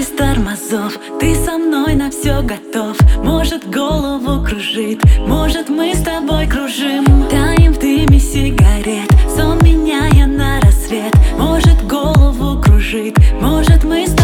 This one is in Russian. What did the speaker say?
без тормозов. Ты со мной на все готов. Может голову кружит Может мы с тобой кружим. Таем в дыме сигарет Сон меняя на рассвет. Может голову кружит Может мы с тобой